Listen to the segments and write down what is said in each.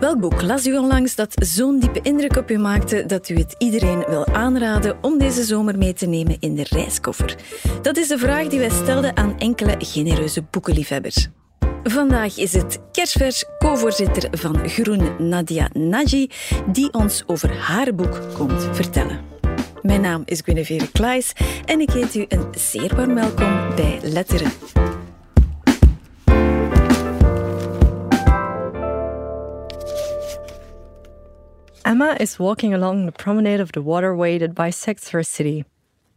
Welk boek las u onlangs dat zo'n diepe indruk op u maakte dat u het iedereen wil aanraden om deze zomer mee te nemen in de reiskoffer? Dat is de vraag die wij stelden aan enkele genereuze boekenliefhebbers. Vandaag is het kerstvers co-voorzitter van Groen Nadia Naji die ons over haar boek komt vertellen. Mijn naam is Guinevere Klaes en ik heet u een zeer warm welkom bij Letteren. Emma is walking along the promenade of the waterway that bisects her city.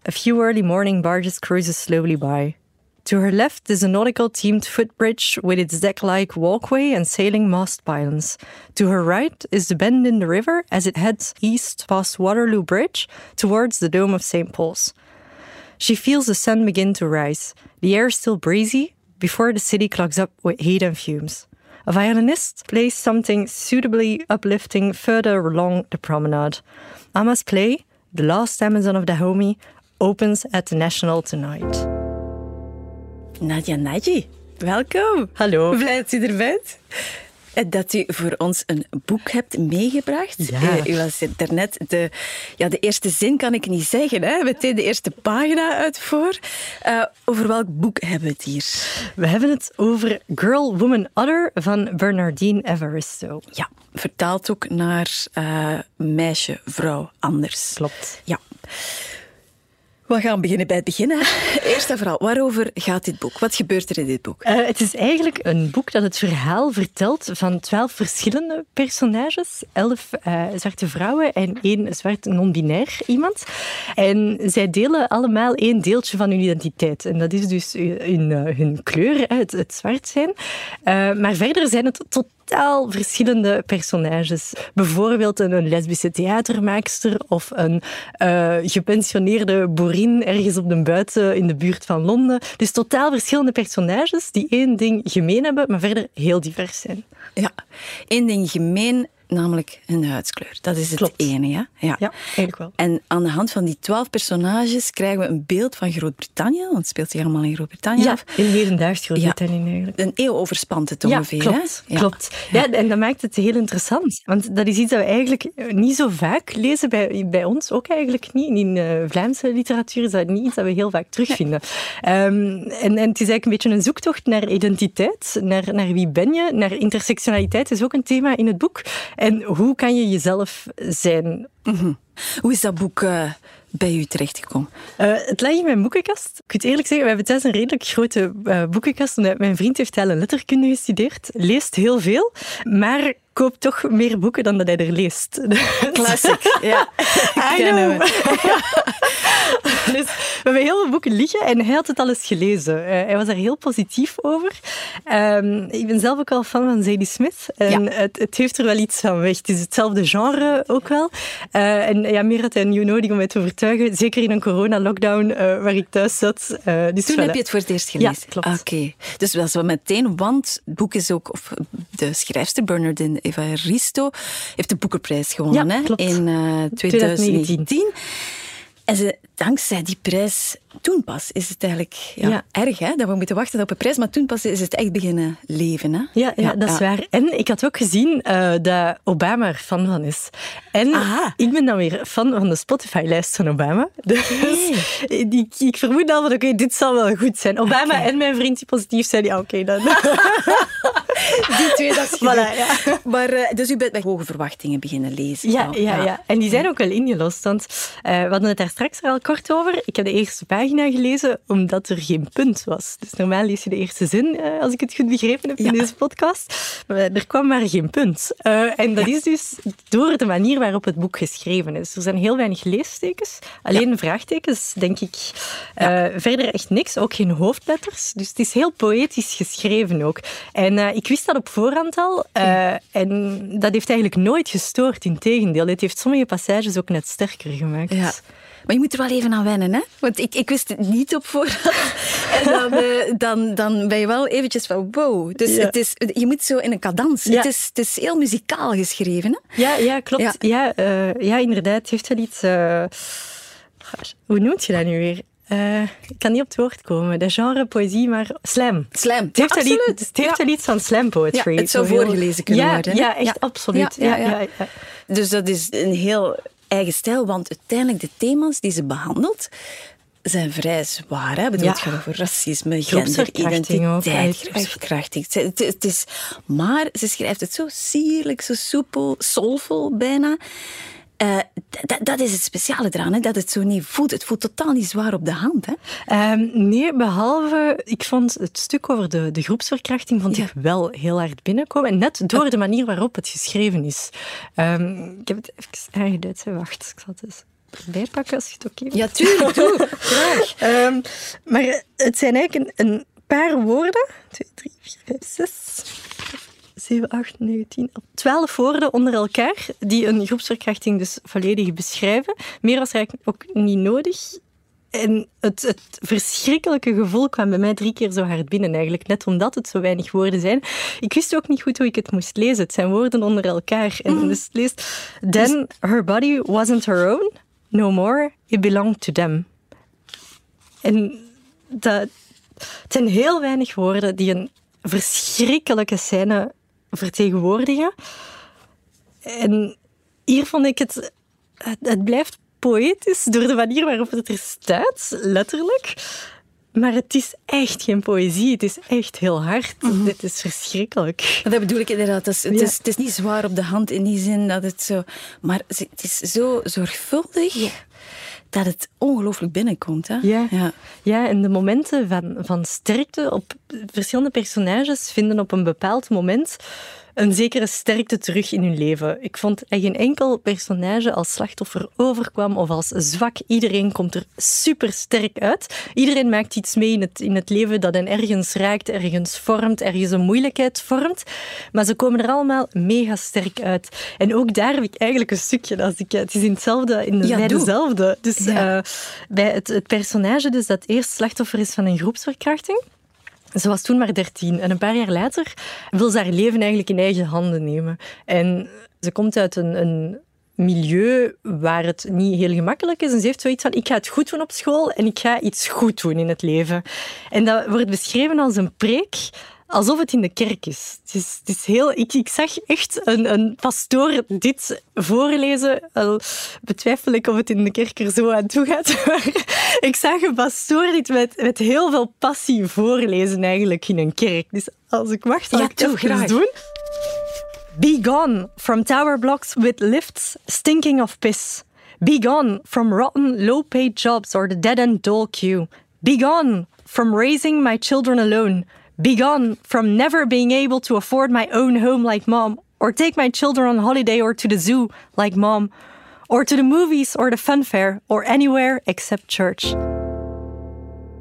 A few early morning barges cruises slowly by. To her left is a nautical themed footbridge with its deck like walkway and sailing mast pylons. To her right is the bend in the river as it heads east past Waterloo Bridge towards the Dome of St. Paul's. She feels the sun begin to rise. The air still breezy before the city clogs up with heat and fumes. A violinist plays something suitably uplifting further along the promenade. Emma's play, The Last Amazon of Dahomey, opens at the National tonight. Nadia Naji, welkom. Hallo. Blij dat u er bent. En Dat u voor ons een boek hebt meegebracht. Ja. Eh, U was daarnet de, ja, de eerste zin, kan ik niet zeggen. Hè? Meteen de eerste pagina uit voor. Eh, over welk boek hebben we het hier? We hebben het over Girl, Woman, Other van Bernardine Evaristo. Ja, vertaald ook naar eh, meisje, vrouw, anders. Klopt. Ja. We gaan beginnen bij het begin. hè. Eerst en vooral, waarover gaat dit boek? Wat gebeurt er in dit boek? Eh, het is eigenlijk een boek dat het verhaal vertelt van twaalf verschillende personages. Elf eh, zwarte vrouwen en één zwart non-binair iemand. En zij delen allemaal één deeltje van hun identiteit. En dat is dus hun, eh, hun kleur, hè, het, het zwart zijn. Eh, maar verder zijn het totaal verschillende personages. Bijvoorbeeld een, lesbische theatermaakster of een eh, gepensioneerde boerin ergens op de buiten in de buurt van Londen. Dus totaal verschillende personages die één ding gemeen hebben, maar verder heel divers zijn. Ja, één ding gemeen, namelijk hun huidskleur. Dat is het Klopt. enige. Ja. Ja, eigenlijk wel. En aan de hand van die twaalf personages krijgen we een beeld van Groot-Brittannië, want het speelt zich allemaal in Groot-Brittannië Ja, af. in hedendaags Groot-Brittannië eigenlijk. Een eeuw overspant het Ja, ongeveer. klopt. hè? Klopt. Ja, en dat maakt het heel interessant. Want dat is iets dat we eigenlijk niet zo vaak lezen bij, bij ons, ook eigenlijk niet. In eh, Vlaamse literatuur is dat niet iets dat we heel vaak terugvinden. Ehm, en, en het is eigenlijk een beetje een zoektocht naar identiteit, naar, naar wie ben je, naar intersectionaliteit is ook een thema in het boek. En hoe kan je jezelf zijn Hoe is dat boek eh, bij u terechtgekomen? Eh, het lag in mijn boekenkast. Ik moet eerlijk zeggen, we hebben thuis een redelijk grote eh, boekenkast. omdat Mijn vriend heeft een letterkunde gestudeerd, leest heel veel, maar koopt toch meer boeken dan dat hij er leest. Classic. ja. I ken know. dus hebben heel veel boeken liggen en hij had het al eens gelezen. Eh, hij was daar heel positief over. Ehm, ik ben zelf ook al fan van Zadie Smith. En Ja. het, het heeft er wel iets van weg. Het is hetzelfde genre ook wel. Eh, en ja, meer had hij een nieuw nodig om mij te overtuigen. Zeker in een corona-lockdown eh, waar ik thuis zat. Dus Toen voilà. heb je het voor het eerst gelezen? Ja, klopt. Oké. Dus wel meteen, want het boek is ook... Of de schrijfster Bernardine Evaristo heeft de Boekenprijs gewonnen Ja, hè, klopt. in eh, 2019. 2019. En ze, dankzij die prijs, toen pas is het eigenlijk ja, Ja. erg hè, dat we moeten wachten op een prijs, maar toen pas is het echt beginnen leven. Hè? Ja, ja, dat is waar. En ik had ook gezien eh, dat Obama er fan van is. En Aha. ik ben dan weer fan van de Spotify-lijst van Obama. Dus ik, ik vermoed al van, oké, dit zal wel goed zijn. Obama en mijn vriend die positief zijn, ja, oké, dan. Die twee, dat is Voilà, genoeg. ja. Maar, eh, dus u bent met hoge verwachtingen beginnen lezen. Ja, al. ja, ja. En die zijn ook wel ingelost. Want eh, we hadden het daar straks al kort over. Ik heb de eerste pagina gelezen omdat er geen punt was. Dus normaal lees je de eerste zin, eh, als ik het goed begrepen heb in Ja. deze podcast. Maar er kwam maar geen punt. En dat is dus door de manier waarop het boek geschreven is. Er zijn heel weinig leestekens. Alleen vraagtekens, denk ik. Verder echt niks. Ook geen hoofdletters. Dus het is heel poëtisch geschreven ook. En ik wist dat op voorhand al. eh, En dat heeft eigenlijk nooit gestoord. Integendeel, het heeft sommige passages ook net sterker gemaakt. Ja. Maar je moet er wel even aan wennen, hè? Want ik, ik wist het niet op voorhand. En dan, eh, dan, dan ben je wel eventjes van wow. Dus Ja. het is, je moet zo in een cadans. Ja. Het, is, het is heel muzikaal geschreven, hè? Ja, ja klopt. Ja. Ja, eh, ja, inderdaad. Heeft wel iets... eh, hoe noemt je dat nu weer? Uh, ik kan niet op het woord komen. De genre poëzie, maar slam. Slam, Het heeft, wel, iets, het heeft wel iets van slam poetry. Ja, het zou voorgelezen kunnen ja, worden. Ja, echt absoluut. Ja, ja, Dus dat is een heel eigen stijl, want uiteindelijk de thema's die ze behandelt zijn vrij zwaar. Hè? Bedoel, Het gaat over racisme, genderidentiteit, groepsverkrachting. Het, het is, maar ze schrijft het zo sierlijk, zo soepel, soulful bijna. Uh, dat is het speciale eraan, hè? dat het zo niet voelt. Het voelt totaal niet zwaar op de hand. Hè? Um, nee, behalve, ik vond het stuk over de, de groepsverkrachting vond ik wel heel hard binnenkomen. En net door de manier waarop het geschreven is. Um, ik heb het even aangeduid. Wacht, ik zal het eens erbij pakken als je het oké okay Ja, tuurlijk, doe. Graag. Um, maar het zijn eigenlijk een, een paar woorden. 2, 3, 4, 5, 6 7, 8, 9, 10, 12 woorden onder elkaar die een groepsverkrachting dus volledig beschrijven. Meer was eigenlijk ook niet nodig. En het, het, verschrikkelijke gevoel kwam bij mij drie keer zo hard binnen, eigenlijk. Net omdat het zo weinig woorden zijn. Ik wist ook niet goed hoe ik het moest lezen. Het zijn woorden onder elkaar. En mm. dus het leest... Then her body wasn't her own. No more. It belonged to them. En dat, het zijn heel weinig woorden die een verschrikkelijke scène vertegenwoordigen. En hier vond ik het... Het blijft poëtisch door de manier waarop het er staat, letterlijk. Maar het is echt geen poëzie. Het is echt heel hard. Mm Dit is verschrikkelijk. Dat bedoel ik inderdaad. Het is, het, is, het is, niet zwaar op de hand in die zin dat het zo... Maar het is zo zorgvuldig... Ja dat het ongelooflijk binnenkomt. Hè? Ja. ja. Ja. en de momenten van, van sterkte op verschillende personages vinden op een bepaald moment een zekere sterkte terug in hun leven. Ik vond dat geen enkel personage als slachtoffer overkwam of als zwak. Iedereen komt er super sterk uit. Iedereen maakt iets mee in het, in het leven dat hen ergens raakt, ergens vormt, ergens een moeilijkheid vormt. Maar ze komen er allemaal mega sterk uit. En ook daar heb ik eigenlijk een stukje. Als ik, het is in hetzelfde, in ja, bij dezelfde. Dus ja. uh, bij het, het personage dus dat eerst slachtoffer is van een groepsverkrachting. Ze was toen maar dertien en een paar jaar later wil ze haar leven eigenlijk in eigen handen nemen. En ze komt uit een, een milieu waar het niet heel gemakkelijk is. En ze heeft zoiets van, ik ga het goed doen op school en ik ga iets goed doen in het leven. En dat wordt beschreven als een preek alsof het in de kerk is. Het is, het is heel, ik, ik zag echt een, een pastoor dit voorlezen. Al betwijfel ik of het in de kerk er zo aan toe gaat. Maar ik zag een pastoor dit met, met heel veel passie voorlezen eigenlijk in een kerk. Dus als ik mag, zal ja, ik het graag doen. Be gone from tower blocks with lifts stinking of piss. Be gone from rotten, low-paid jobs or the dead-end dole queue. Be gone from raising my children alone. Begone from never being able to afford my own home like mom, or take my children on holiday or to the zoo like mom, or to the movies or the fun fair, or anywhere except church.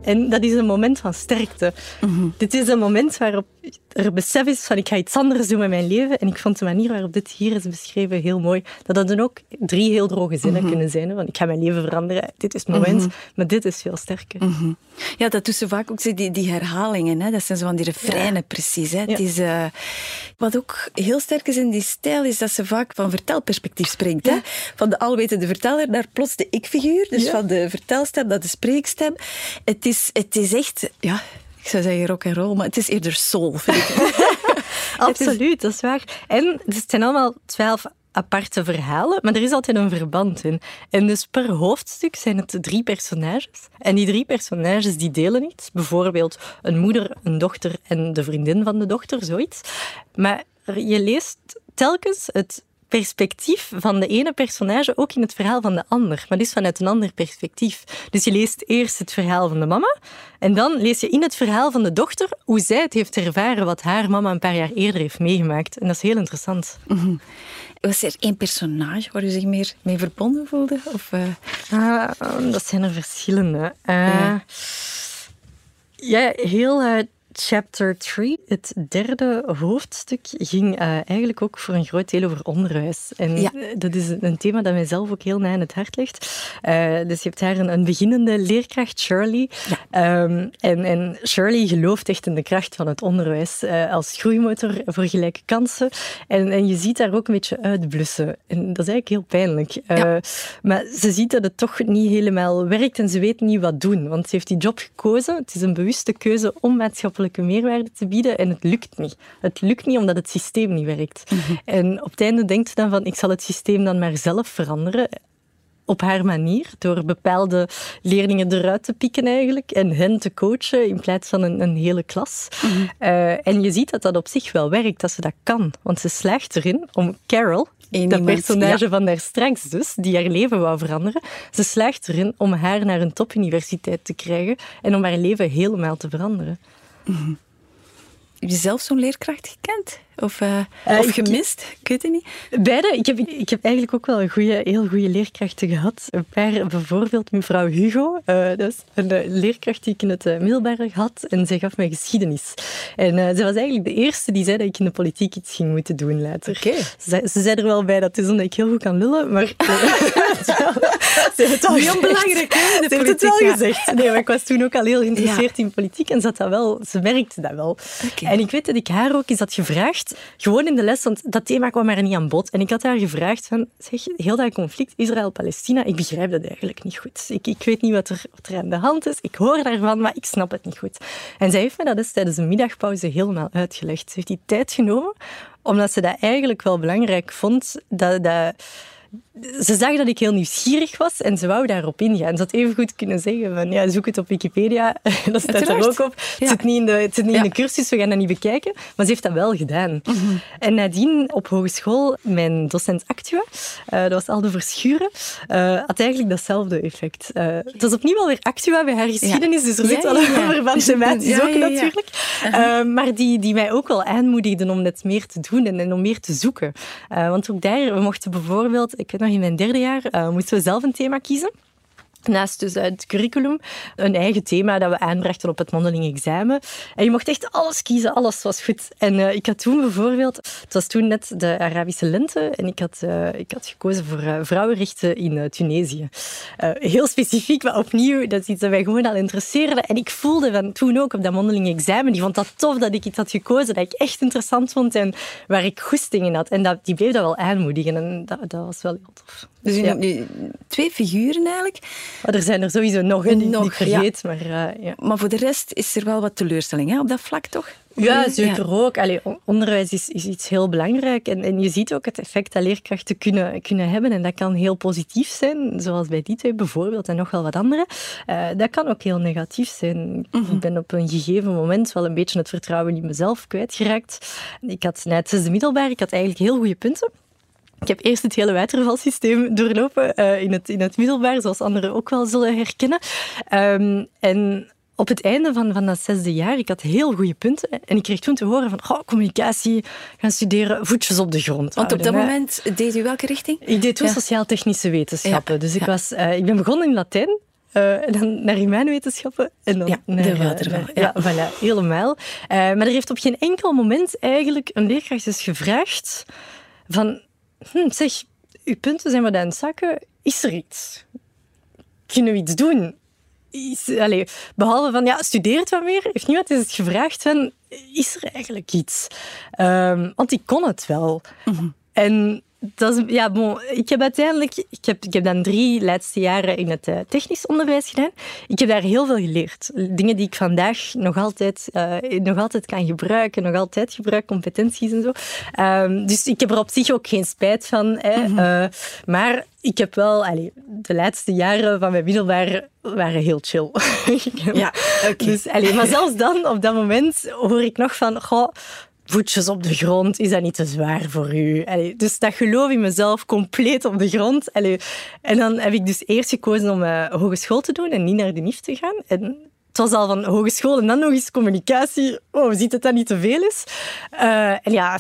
En dat is een moment van sterkte. Mm Dit is een moment waarop er besef is van ik ga iets anders doen met mijn leven. En ik vond de manier waarop dit hier is beschreven heel mooi. Dat dat dan ook drie heel droge zinnen mhm. kunnen zijn. Van ik ga mijn leven veranderen. Dit is het moment. Mhm. Maar dit is veel sterker. Mhm. Ja, dat doet ze vaak ook die, die herhalingen. Hè? Dat zijn zo van die refreinen precies. Hè? Het is, uh, wat ook heel sterk is in die stijl, is dat ze vaak van vertelperspectief spreekt. Hè? Van de alwetende verteller naar plots de ik-figuur. Dus van de vertelstem naar de spreekstem. Het is, het is echt... Ja, zou zeggen rock and roll, maar het is eerder soul, vind ik. Absoluut, dat is waar. En het zijn allemaal twaalf aparte verhalen, maar er is altijd een verband in. En dus per hoofdstuk zijn het drie personages. En die drie personages die delen iets. Bijvoorbeeld een moeder, een dochter en de vriendin van de dochter, zoiets. Maar je leest telkens het perspectief van de ene personage ook in het verhaal van de ander, maar dus vanuit een ander perspectief. Dus je leest eerst het verhaal van de mama en dan lees je in het verhaal van de dochter hoe zij het heeft ervaren wat haar mama een paar jaar eerder heeft meegemaakt. En dat is heel interessant. Mm Was er één personage waar u zich meer mee verbonden voelde? Of, uh... dat zijn er verschillende. Uh, ja. ja. heel... Chapter 3, het derde hoofdstuk, ging uh, eigenlijk ook voor een groot deel over onderwijs. En ja. dat is een thema dat mij zelf ook heel na aan het hart ligt. Uh, dus je hebt daar een, een beginnende leerkracht, Shirley. Ja. Um, en, en, Shirley gelooft echt in de kracht van het onderwijs uh, als groeimotor voor gelijke kansen. En, en, je ziet daar ook een beetje uitblussen. En dat is eigenlijk heel pijnlijk. Ja. Maar ze ziet dat het toch niet helemaal werkt en ze weet niet wat doen. Want ze heeft die job gekozen. Het is een bewuste keuze om maatschappelijke meerwaarde te bieden en het lukt niet. Het lukt niet omdat het systeem niet werkt. En op het einde denkt ze dan van ik zal het systeem dan maar zelf veranderen op haar manier, door bepaalde leerlingen eruit te pikken eigenlijk en hen te coachen in plaats van een, een hele klas. Mhm. uh, en je ziet dat dat op zich wel werkt, dat ze dat kan. Want ze slaagt erin om Carol, Eén dat personage van daar straks dus, die haar leven wou veranderen, ze slaagt erin om haar naar een topuniversiteit te krijgen en om haar leven helemaal te veranderen. Heb je zelf zo'n leerkracht gekend? Of, uh, of gemist? Ik, weet het niet. Beide. Ik heb, ik heb eigenlijk ook wel een goede, heel goede leerkrachten gehad. Een paar, bijvoorbeeld mevrouw Hugo. Uh, dat is een leerkracht die ik in het middelbaar had. En zij gaf mij geschiedenis. En zij was eigenlijk de eerste die zei dat ik in de politiek iets ging moeten doen later. Okay. Ze, ze, zei er wel bij dat het is omdat ik heel goed kan lullen, maar... ze heeft het al heel belangrijk, hè, Ze heeft het wel gezegd. Nee, maar ik was toen ook al heel geïnteresseerd in politiek en ze, dat wel, ze merkte dat wel. Okay. En ik weet dat ik haar ook eens had gevraagd gewoon in de les, want dat thema kwam er niet aan bod. En ik had haar gevraagd van, zeg, heel dat conflict Israël-Palestina, ik begrijp dat eigenlijk niet goed. Ik, ik weet niet wat er, aan de hand is. Ik hoor daarvan, maar ik snap het niet goed. En zij heeft me dat dus tijdens een middagpauze helemaal uitgelegd. Ze heeft die tijd genomen, omdat ze dat eigenlijk wel belangrijk vond, dat... dat ze zag dat ik heel nieuwsgierig was en ze wou daarop ingaan. Ze had even goed kunnen zeggen van ja, zoek het op Wikipedia. dat staat er ook op. Het zit niet in de, het zit niet in de cursus, we gaan dat niet bekijken. Maar ze heeft dat wel gedaan. Mhm. En nadien op hogeschool, mijn docent Actua, uh, dat was Alde Verschuren, uh, had eigenlijk datzelfde effect. Uh, het was opnieuw wel weer Actua bij haar geschiedenis, dus er zit wel een verband thematisch ook natuurlijk. -huh. maar die, die mij ook wel aanmoedigden om net meer te doen en, en om meer te zoeken. want ook daar, we mochten bijvoorbeeld, ik weet nog in mijn derde jaar uh, moesten we zelf een thema kiezen. Naast dus het curriculum een eigen thema dat we aanbrachten op het mondeling examen. En je mocht echt alles kiezen, alles was goed. En uh, ik had toen bijvoorbeeld, het was toen net de Arabische lente, en ik had, uh, ik had gekozen voor uh, vrouwenrechten in Tunesië. heel specifiek, maar opnieuw, dat is iets dat mij gewoon al interesseerde. En ik voelde van toen ook op dat mondeling examen, die vond dat tof dat ik iets had gekozen dat ik echt interessant vond en waar ik goesting in had. En dat, die bleef dat wel aanmoedigen en dat, dat was wel heel tof. Dus ja. twee figuren eigenlijk. Maar er zijn er sowieso nog, een die nog, ik vergeet. Maar, uh, ja. maar voor de rest is er wel wat teleurstelling hè, op dat vlak, toch? Ja, zeker ook. Allee, onderwijs is, is iets heel belangrijk. En, en je ziet ook het effect dat leerkrachten kunnen, kunnen hebben. En dat kan heel positief zijn, zoals bij die twee bijvoorbeeld en nog wel wat andere. Uh, dat kan ook heel negatief zijn. Mm -hmm. Ik ben op een gegeven moment wel een beetje het vertrouwen in mezelf kwijtgeraakt. Ik had na het zesde middelbaar, ik had eigenlijk heel goede punten. Ik heb eerst het hele watervalsysteem doorlopen uh, in, het, in het middelbaar, zoals anderen ook wel zullen herkennen. Um, en op het einde van, van dat zesde jaar, ik had heel goede punten. En ik kreeg toen te horen van, oh, communicatie, gaan studeren, voetjes op de grond. Want op dat moment deed u welke richting? Ik deed toen ja. sociaal-technische wetenschappen. Ja. Dus ik, was, uh, ik ben begonnen in Latijn. Uh, en dan naar humaanwetenschappen en dan ja, naar de waterval. Ja, voilà, helemaal. Uh, maar er heeft op geen enkel moment eigenlijk een leerkracht eens gevraagd van hm, zeg, uw punten zijn wat aan het zakken. Is er iets? Kunnen we iets doen? Is, allez, behalve van, ja, studeert wat meer. Heeft niemand eens gevraagd van, is er eigenlijk iets? Um, want ik kon het wel. Mm -hmm. En dat is, ja, bon, ik heb uiteindelijk, ik heb, ik heb dan drie laatste jaren in het uh, technisch onderwijs gedaan. Ik heb daar heel veel geleerd. Dingen die ik vandaag nog altijd, uh, nog altijd kan gebruiken, nog altijd gebruik, competenties en zo. Um, dus ik heb er op zich ook geen spijt van. Hè. Mm -hmm. uh, maar ik heb wel, allee, de laatste jaren van mijn middelbaar waren heel chill. ja, oké. Okay. Dus, allee, maar zelfs dan, op dat moment, hoor ik nog van, goh, voetjes op de grond, is dat niet te zwaar voor u? Dus dat geloof in mezelf compleet op de grond. En dan heb ik dus eerst gekozen om uh, hogeschool te doen en niet naar de NIF te gaan. En het was al van hogeschool en dan nog eens communicatie. Oh, ziet het dat niet te veel is? Uh, en ja,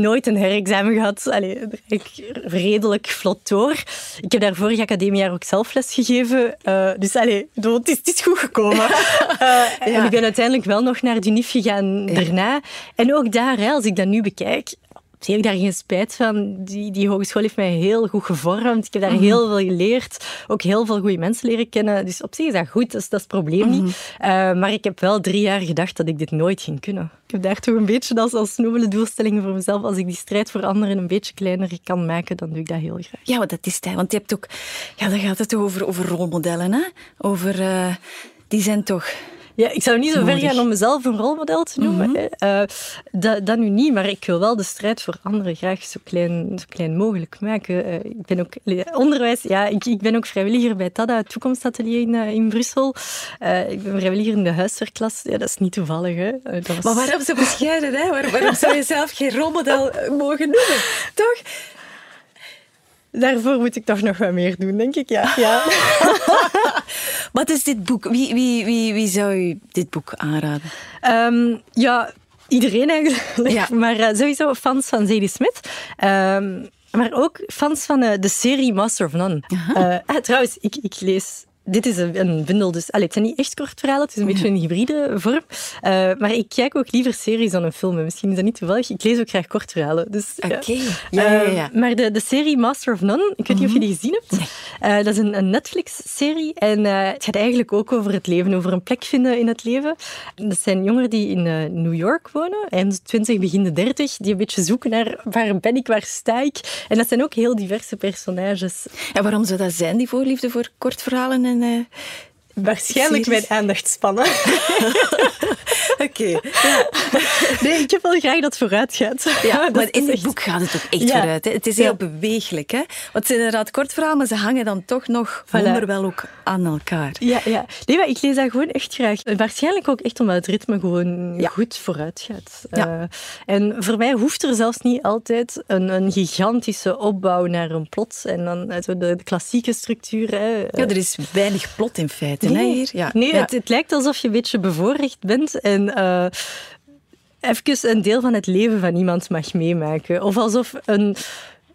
nooit een herexamen gehad. Allee, daar ik redelijk vlot door. Ik heb daar vorig academiejaar ook zelf les gegeven. Uh, dus allee, het, is, het is goed gekomen. uh, En ik ben uiteindelijk wel nog naar de NIF gegaan daarna. En ook daar, hè, als ik dat nu bekijk, heb ik daar geen spijt van. Die, die hogeschool heeft mij heel goed gevormd. Ik heb daar heel veel geleerd. Ook heel veel goede mensen leren kennen. Dus op zich is dat goed, dus dat is het probleem niet. Mhm. Eh, maar ik heb wel drie jaar gedacht dat ik dit nooit ging kunnen. Ik heb daar toch een beetje als, als nobele doelstelling voor mezelf. Als ik die strijd voor anderen een beetje kleiner kan maken, dan doe ik dat heel graag. Ja, want dat is het. Want je hebt ook... Ja, dan gaat het over, over rolmodellen, hè? Over... Uh, die zijn toch ja, ik zou niet zo ver gaan om mezelf een rolmodel te noemen. Mm dat, dat nu niet, maar ik wil wel de strijd voor anderen graag zo klein, zo klein mogelijk maken. Uh, ik ben ook onderwijs, ja, ik, ik ben ook vrijwilliger bij TADA, het toekomstatelier in, uh, in Brussel. ik ben vrijwilliger in de huiswerkklas. Ja, dat is niet toevallig. Hè. Was... Maar waarom zo bescheiden? Hè? waarom zou je zelf geen rolmodel mogen noemen? Toch? Daarvoor moet ik toch nog wat meer doen, denk ik. Ja. ja. Wat is dit boek? Wie, wie, wie, wie zou je dit boek aanraden? Um, ja, iedereen eigenlijk. Ja. Maar uh, sowieso fans van Zadie Smith. Um, maar ook fans van uh, de serie Master of None. Uh, trouwens, ik, ik lees dit is een, bundel, dus allee, het zijn niet echt kort verhalen, het is een beetje een hybride vorm. Uh, maar ik kijk ook liever series dan een film. Misschien is dat niet toevallig. Ik lees ook graag kort verhalen. Dus, Oké, ja. Ja, ja, ja. Uh, maar de, de serie Master of None, ik weet niet of je die gezien hebt. Uh, dat is een, een Netflix-serie en het gaat eigenlijk ook over het leven, over een plek vinden in het leven. Dat zijn jongeren die in New York wonen, eind 20, begin de 30, die een beetje zoeken naar waar ben ik, waar sta ik. En dat zijn ook heel diverse personages. En waarom zou dat zijn, die voorliefde voor kort verhalen uh, Waarschijnlijk mijn aandachtspannen. Oké. Ja. Nee, ik heb wel graag dat het vooruit gaat. Ja, maar in het boek gaat het ook echt vooruit. Hè. Het is heel bewegelijk. Hè. Want het zijn inderdaad kort verhaal, maar ze hangen dan toch nog voilà. wel ook aan elkaar. Ja, ja. Nee, maar ik lees dat gewoon echt graag. Waarschijnlijk ook echt omdat het ritme gewoon goed vooruit gaat. Ja. Uh, en voor mij hoeft er zelfs niet altijd een, een gigantische opbouw naar een plot. En dan uh, de, de, klassieke structuur. Hè. Ja, er is weinig plot in feite. Nee, Ja. nee Het, het, lijkt alsof je een beetje bevoorrecht bent en uh, even een deel van het leven van iemand mag meemaken. Of alsof een,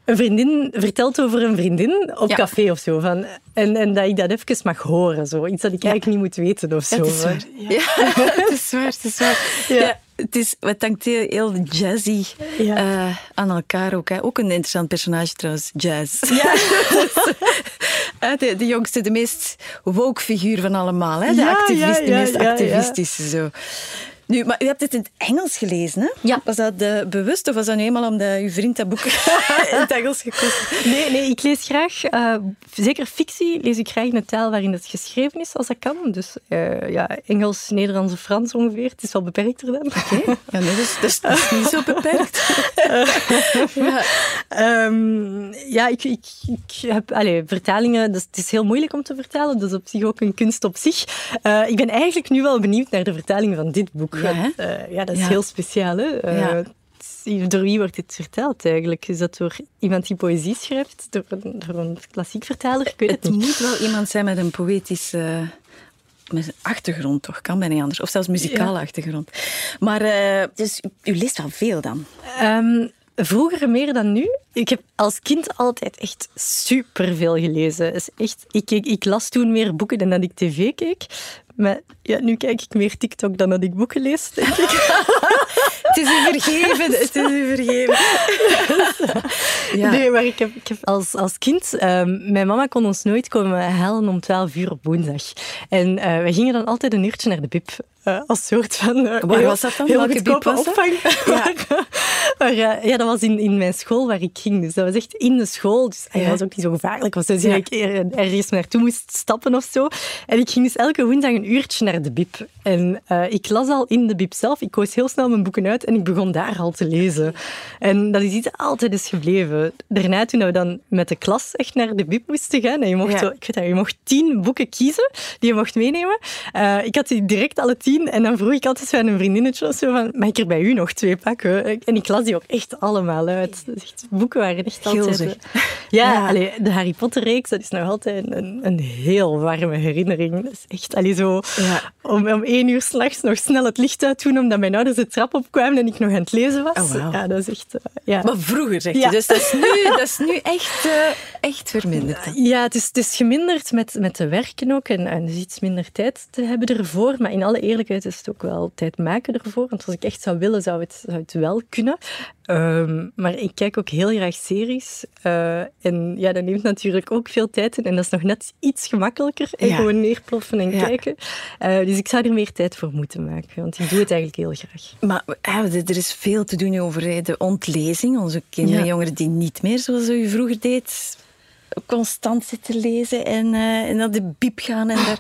een vriendin vertelt over een vriendin op café of zo. Van, en, en dat ik dat even mag horen. Zo. Iets dat ik eigenlijk niet moet weten of zo. het is waar. Ja. het is waar. Het is waar. Ja. Het is, wat hangt heel, heel jazzy uh, aan elkaar ook. Hè. Ook een interessant personage trouwens, jazz. Ja. de, de, jongste, de meest woke figuur van allemaal. Hè? De activist, de meest activistische. Zo. Nu, maar u hebt het in het Engels gelezen, hè? Ja. Was dat bewust of was dat nu eenmaal omdat uw vriend dat boek in het Engels gekost Nee, nee, ik lees graag, uh, zeker fictie, lees ik graag in de taal waarin het geschreven is, als dat kan. Dus uh, ja, Engels, Nederlands of Frans ongeveer. Het is wel beperkter dan. Oké. Okay. Ja, nee, dus, dus dat is niet zo beperkt. ja, um, ja ik, ik, ik heb allez, vertalingen, dus het is heel moeilijk om te vertalen, dus op zich ook een kunst op zich. Uh, ik ben eigenlijk nu wel benieuwd naar de vertaling van dit boek. Ja, uh, ja dat is heel speciaal. Hè? Uh, door wie wordt dit verteld eigenlijk? Is dat door iemand die poëzie schrijft? Door een, door een klassiek vertaler? Ik weet het, het niet. moet wel iemand zijn met een poëtische met een achtergrond, toch? Kan bijna niet anders. Of zelfs muzikale achtergrond. Maar uh, dus u, leest wel veel dan? Um, vroeger meer dan nu. Ik heb als kind altijd echt superveel gelezen. Is echt, ik, ik, ik, las toen meer boeken dan dat ik tv keek. Maar ja, nu kijk ik meer TikTok dan dat ik boeken lees, denk ik. het is u vergeven, het is u vergeven. ja. Nee, maar ik heb, ik heb als, als kind... Um, mijn mama kon ons nooit komen halen om 12 uur op woensdag. En uh, wij gingen dan altijd een uurtje naar de bib. Uh, als soort van... Uh, Waar was dat dan? Welke was opvang. Ja. maar ja, dat was in, in mijn school waar ik ging. Dus dat was echt in de school. Dus ja. dat was ook niet zo gevaarlijk. Was dus ja. ik ergens naartoe moest stappen of zo. En ik ging dus elke woensdag een uurtje naar de bib. En ik las al in de bib zelf. Ik koos heel snel mijn boeken uit en ik begon daar al te lezen. En dat is iets dat altijd is gebleven. Daarna, toen we dan met de klas echt naar de bib moesten gaan, en je mocht, zo, ik weet dat, je mocht tien boeken kiezen die je mocht meenemen. Ik had die direct alle tien En dan vroeg ik altijd aan een vriendinnetje zo van, mag ik er bij u nog twee pakken? En ik las die ook echt allemaal uit. Echt, boeken waren echt altijd... Ja, ja. de Harry Potter-reeks, dat is nog altijd een, een heel warme herinnering. Dat is echt allee, zo... Ja. Om, om één uur s'nachts nog snel het licht uit doen, omdat mijn ouders de trap opkwamen en ik nog aan het lezen was. Oh, wow. Ja, dat is echt... Uh, ja. Maar vroeger, zeg je. Dus dat is nu, dat is nu echt, uh, echt verminderd. Ja, het is, het is geminderd met, met de werken ook en, en dus iets minder tijd te hebben ervoor. Maar in alle eerlijkheid is het ook wel tijd maken ervoor. Want als ik echt zou willen, zou het, zou het wel kunnen. Um, maar ik kijk ook heel graag series. Uh, en ja, dat neemt natuurlijk ook veel tijd in. En dat is nog net iets gemakkelijker. En ja. gewoon neerploffen en ja. kijken. Uh, dus ik zou er meer tijd voor moeten maken. Want ik doe het eigenlijk heel graag. Maar er is veel te doen over de ontlezing. Onze kinderen en ja. jongeren die niet meer zoals u vroeger deed constant zitten lezen en, uh, en naar de biep gaan. En daar,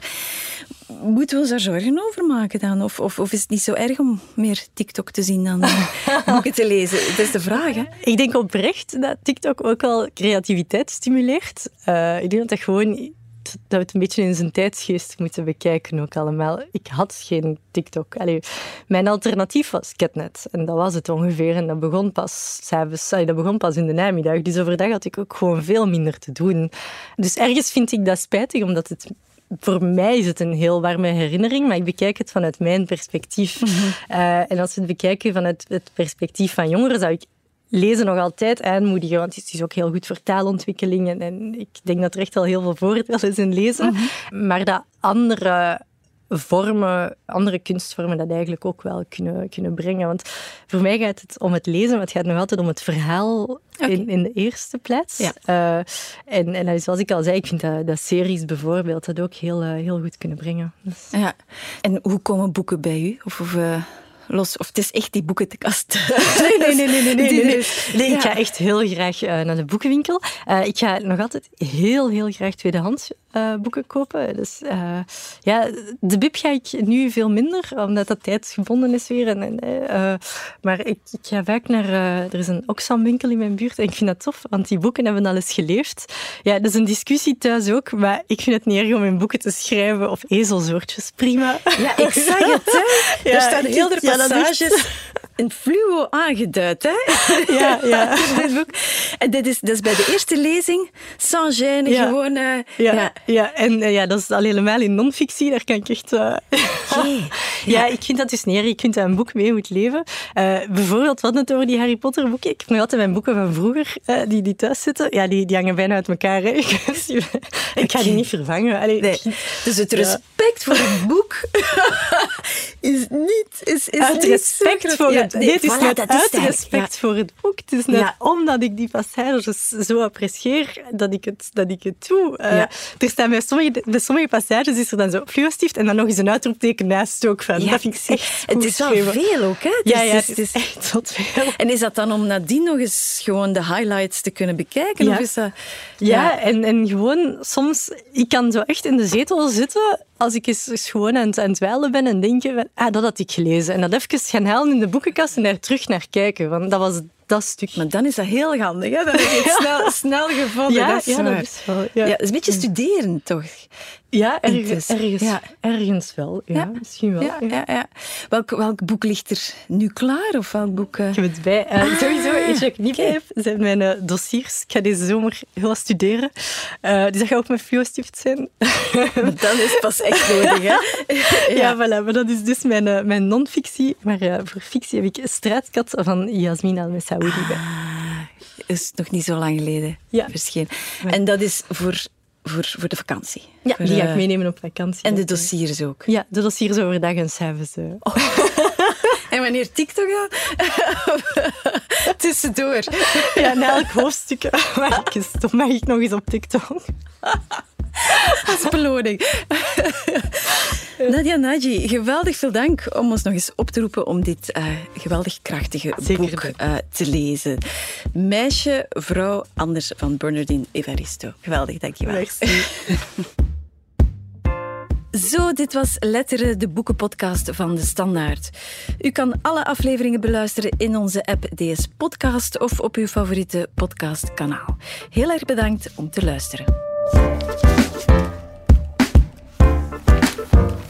moeten we ons daar zorgen over maken dan? Of, of, of is het niet zo erg om meer TikTok te zien dan boeken te lezen? Dat is de vraag. Hè? Ik denk oprecht dat TikTok ook al creativiteit stimuleert. Uh, ik denk dat dat gewoon dat we het een beetje in zijn tijdsgeest moeten bekijken ook allemaal. Ik had geen TikTok. Allee, mijn alternatief was Catnet. En dat was het ongeveer. En dat begon pas, s'avonds, dat begon pas in de namiddag. Dus overdag had ik ook gewoon veel minder te doen. Dus ergens vind ik dat spijtig, omdat het voor mij is het een heel warme herinnering, maar ik bekijk het vanuit mijn perspectief. Mm -hmm. uh, en als we het bekijken vanuit het perspectief van jongeren, zou ik lezen nog altijd aanmoedigen, want het is ook heel goed voor taalontwikkeling en, en ik denk dat er echt al heel veel voordeel is in lezen. Mm -hmm. Maar dat andere vormen, andere kunstvormen dat eigenlijk ook wel kunnen, kunnen brengen. Want voor mij gaat het om het lezen, maar het gaat nog altijd om het verhaal okay. in, in de eerste plaats. Ja. Uh, en, en zoals ik al zei, ik vind dat, dat series bijvoorbeeld dat ook heel, uh, heel goed kunnen brengen. Dus. Ja. En hoe komen boeken bij u? Of, of uh los. Of het is echt die boekenkast. Nee, nee, nee. nee, nee, nee, nee. nee ik ga echt heel graag uh, naar de boekenwinkel. Uh, ik ga nog altijd heel, heel graag tweedehands uh, boeken kopen. Dus ja, de bib ga ik nu veel minder, omdat dat tijdsgebonden is weer. En, en maar ik, ik, ga vaak naar... er is een Oxfam-winkel in mijn buurt en ik vind dat tof, want die boeken hebben al eens geleefd. Ja, dat is een discussie thuis ook, maar ik vind het niet erg om in boeken te schrijven of ezelsoortjes. Prima. Ja, ik zag het. Hè. Ja, er staat heel de passages in fluo aangeduid. Hè? Ja, ja. dit boek. En dit is, dat is bij de eerste lezing, sans gêne, ja. gewoon... Uh, ja, ja. ja, en uh, ja, dat is al helemaal in non-fictie, daar kan ik echt... Uh... Okay. ja, ik vind dat dus neer. Je kunt een boek mee moet leven. bijvoorbeeld, wat het over die Harry Potter boeken. Ik heb nog altijd mijn boeken van vroeger, die, die thuis zitten. Ja, die, die hangen bijna uit elkaar. Hè. ik ga die niet vervangen. Allee, nee. Dus het respect voor het boek is niet... Is, is uit respect voor ja, het nee, het is voilà, net uit is respect ja. voor het boek. Het is net ja. omdat ik die passages zo apprecieer dat ik het, dat ik het doe. Uh, er staan bij sommige, bij sommige passages is er dan zo fluostift en dan nog eens een uitroepteken naast ook van. dat vind ik echt Het is wel veel ook, hè? Het ja, ja, het, is echt tot veel. En is dat dan om nadien nog eens gewoon de highlights te kunnen bekijken? Ja, of is dat... ja en, en gewoon soms... Ik kan zo echt in de zetel zitten als ik eens, eens gewoon aan het, aan het wijlen ben en denken, ah, dat had ik gelezen. En dat even gaan halen in de boekenkast en daar terug naar kijken. Want dat was dat stuk. Maar dan is dat heel handig. Hè? Dan heb je het snel, snel gevonden. Ja, dat is, ja, dat is wel. Ja. Ja, het is een beetje studeren, toch? Ja, ergens, ergens, ja. ergens wel. Ja, ja. misschien wel. Ja, ja. Ja, Welk, welk boek ligt er nu klaar? Of welk boek... Uh... Ik heb het bij. Uh, ah, sowieso, iets wat ik niet okay. heb, zijn mijn uh, dossiers. Ik ga deze zomer heel wat studeren. dus dat gaat ook met fluostift zijn. dan is pas echt nodig, hè? ja, voilà. Maar dat is dus mijn, mijn non-fictie. Maar voor fictie heb ik Straatkat van Yasmin Al-Messaoudi ah, bij. is nog niet zo lang geleden verschenen. En dat is voor voor, voor de vakantie. Ja, voor, die ga ik meenemen op vakantie. En de dossiers ook. Ja, de dossiers overdag en s'avonds. Uh. Oh. en wanneer TikTok dan? Tussendoor. Ja, in elk hoofdstuk mag ik, mag ik nog eens op TikTok. Als beloning. Nadia Naji, geweldig veel dank om ons nog eens op te roepen om dit uh, geweldig krachtige Zeker boek uh, te lezen. Meisje, vrouw, anders van Bernardine Evaristo. Geweldig, dankjewel. Merci. Zo, dit was Letteren, de boekenpodcast van De Standaard. U kan alle afleveringen beluisteren in onze app DS Podcast of op uw favoriete podcastkanaal. Heel erg bedankt om te luisteren. Thank you.